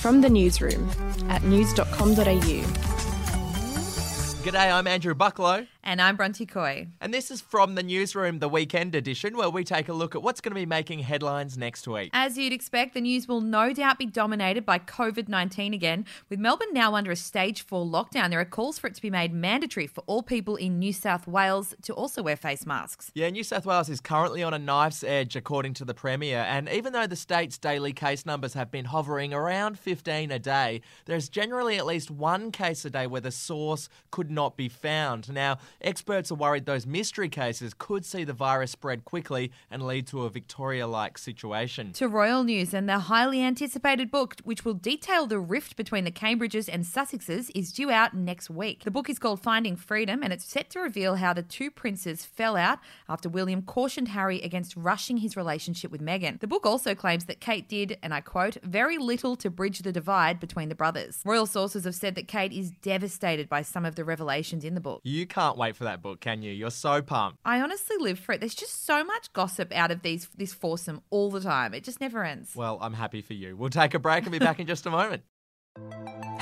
from the newsroom at news.com.au. G'day, I'm Andrew Bucklow. And I'm Bronte Coy. And this is from the newsroom, the weekend edition, where we take a look at what's going to be making headlines next week. As you'd expect, the news will no doubt be dominated by COVID 19 again. With Melbourne now under a stage four lockdown, there are calls for it to be made mandatory for all people in New South Wales to also wear face masks. Yeah, New South Wales is currently on a knife's edge, according to the Premier. And even though the state's daily case numbers have been hovering around 15 a day, there's generally at least one case a day where the source could not be found. Now, Experts are worried those mystery cases could see the virus spread quickly and lead to a Victoria like situation. To Royal News, and their highly anticipated book, which will detail the rift between the Cambridges and Sussexes, is due out next week. The book is called Finding Freedom, and it's set to reveal how the two princes fell out after William cautioned Harry against rushing his relationship with Meghan. The book also claims that Kate did, and I quote, very little to bridge the divide between the brothers. Royal sources have said that Kate is devastated by some of the revelations in the book. You can't wait for that book, can you? You're so pumped. I honestly live for it. There's just so much gossip out of these this foursome all the time. It just never ends. Well, I'm happy for you. We'll take a break and be back in just a moment.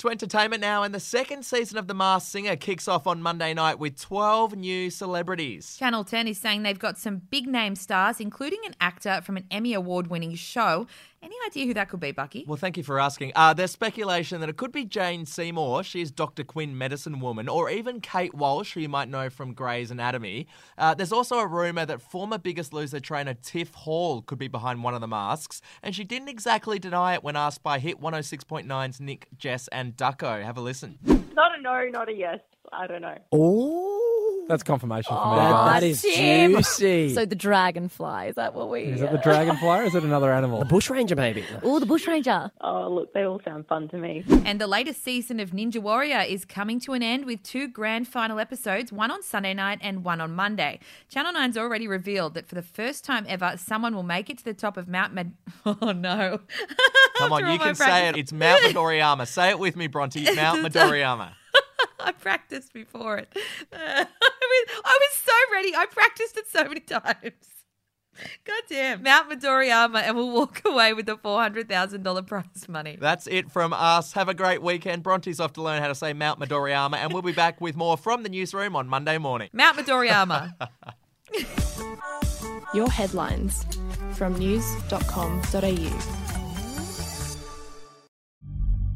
To entertainment now, and the second season of The Masked Singer kicks off on Monday night with 12 new celebrities. Channel 10 is saying they've got some big name stars, including an actor from an Emmy Award winning show. Any idea who that could be, Bucky? Well, thank you for asking. Uh, there's speculation that it could be Jane Seymour. She is Dr. Quinn Medicine Woman, or even Kate Walsh, who you might know from Grey's Anatomy. Uh, there's also a rumour that former Biggest Loser trainer Tiff Hall could be behind one of the masks, and she didn't exactly deny it when asked by Hit 106.9's Nick, Jess, and Ducko. Have a listen. Not a no, not a yes. I don't know. Oh. That's confirmation for me. Oh, that, that is Tim. juicy. So the dragonfly, is that what we... Is it the dragonfly or is it another animal? the bushranger, maybe. Oh, the bushranger. Oh, look, they all sound fun to me. And the latest season of Ninja Warrior is coming to an end with two grand final episodes, one on Sunday night and one on Monday. Channel 9's already revealed that for the first time ever, someone will make it to the top of Mount Med. Oh, no. Come on, all you my can say practice- it. It's Mount Midoriyama. say it with me, Bronte. Mount Midoriyama. I practiced before it. I, was, I was so ready. I practiced it so many times. God damn. Mount Midoriyama, and we'll walk away with the $400,000 prize money. That's it from us. Have a great weekend. Bronte's off to learn how to say Mount Midoriyama, and we'll be back with more from the newsroom on Monday morning. Mount Midoriyama. Your headlines from news.com.au.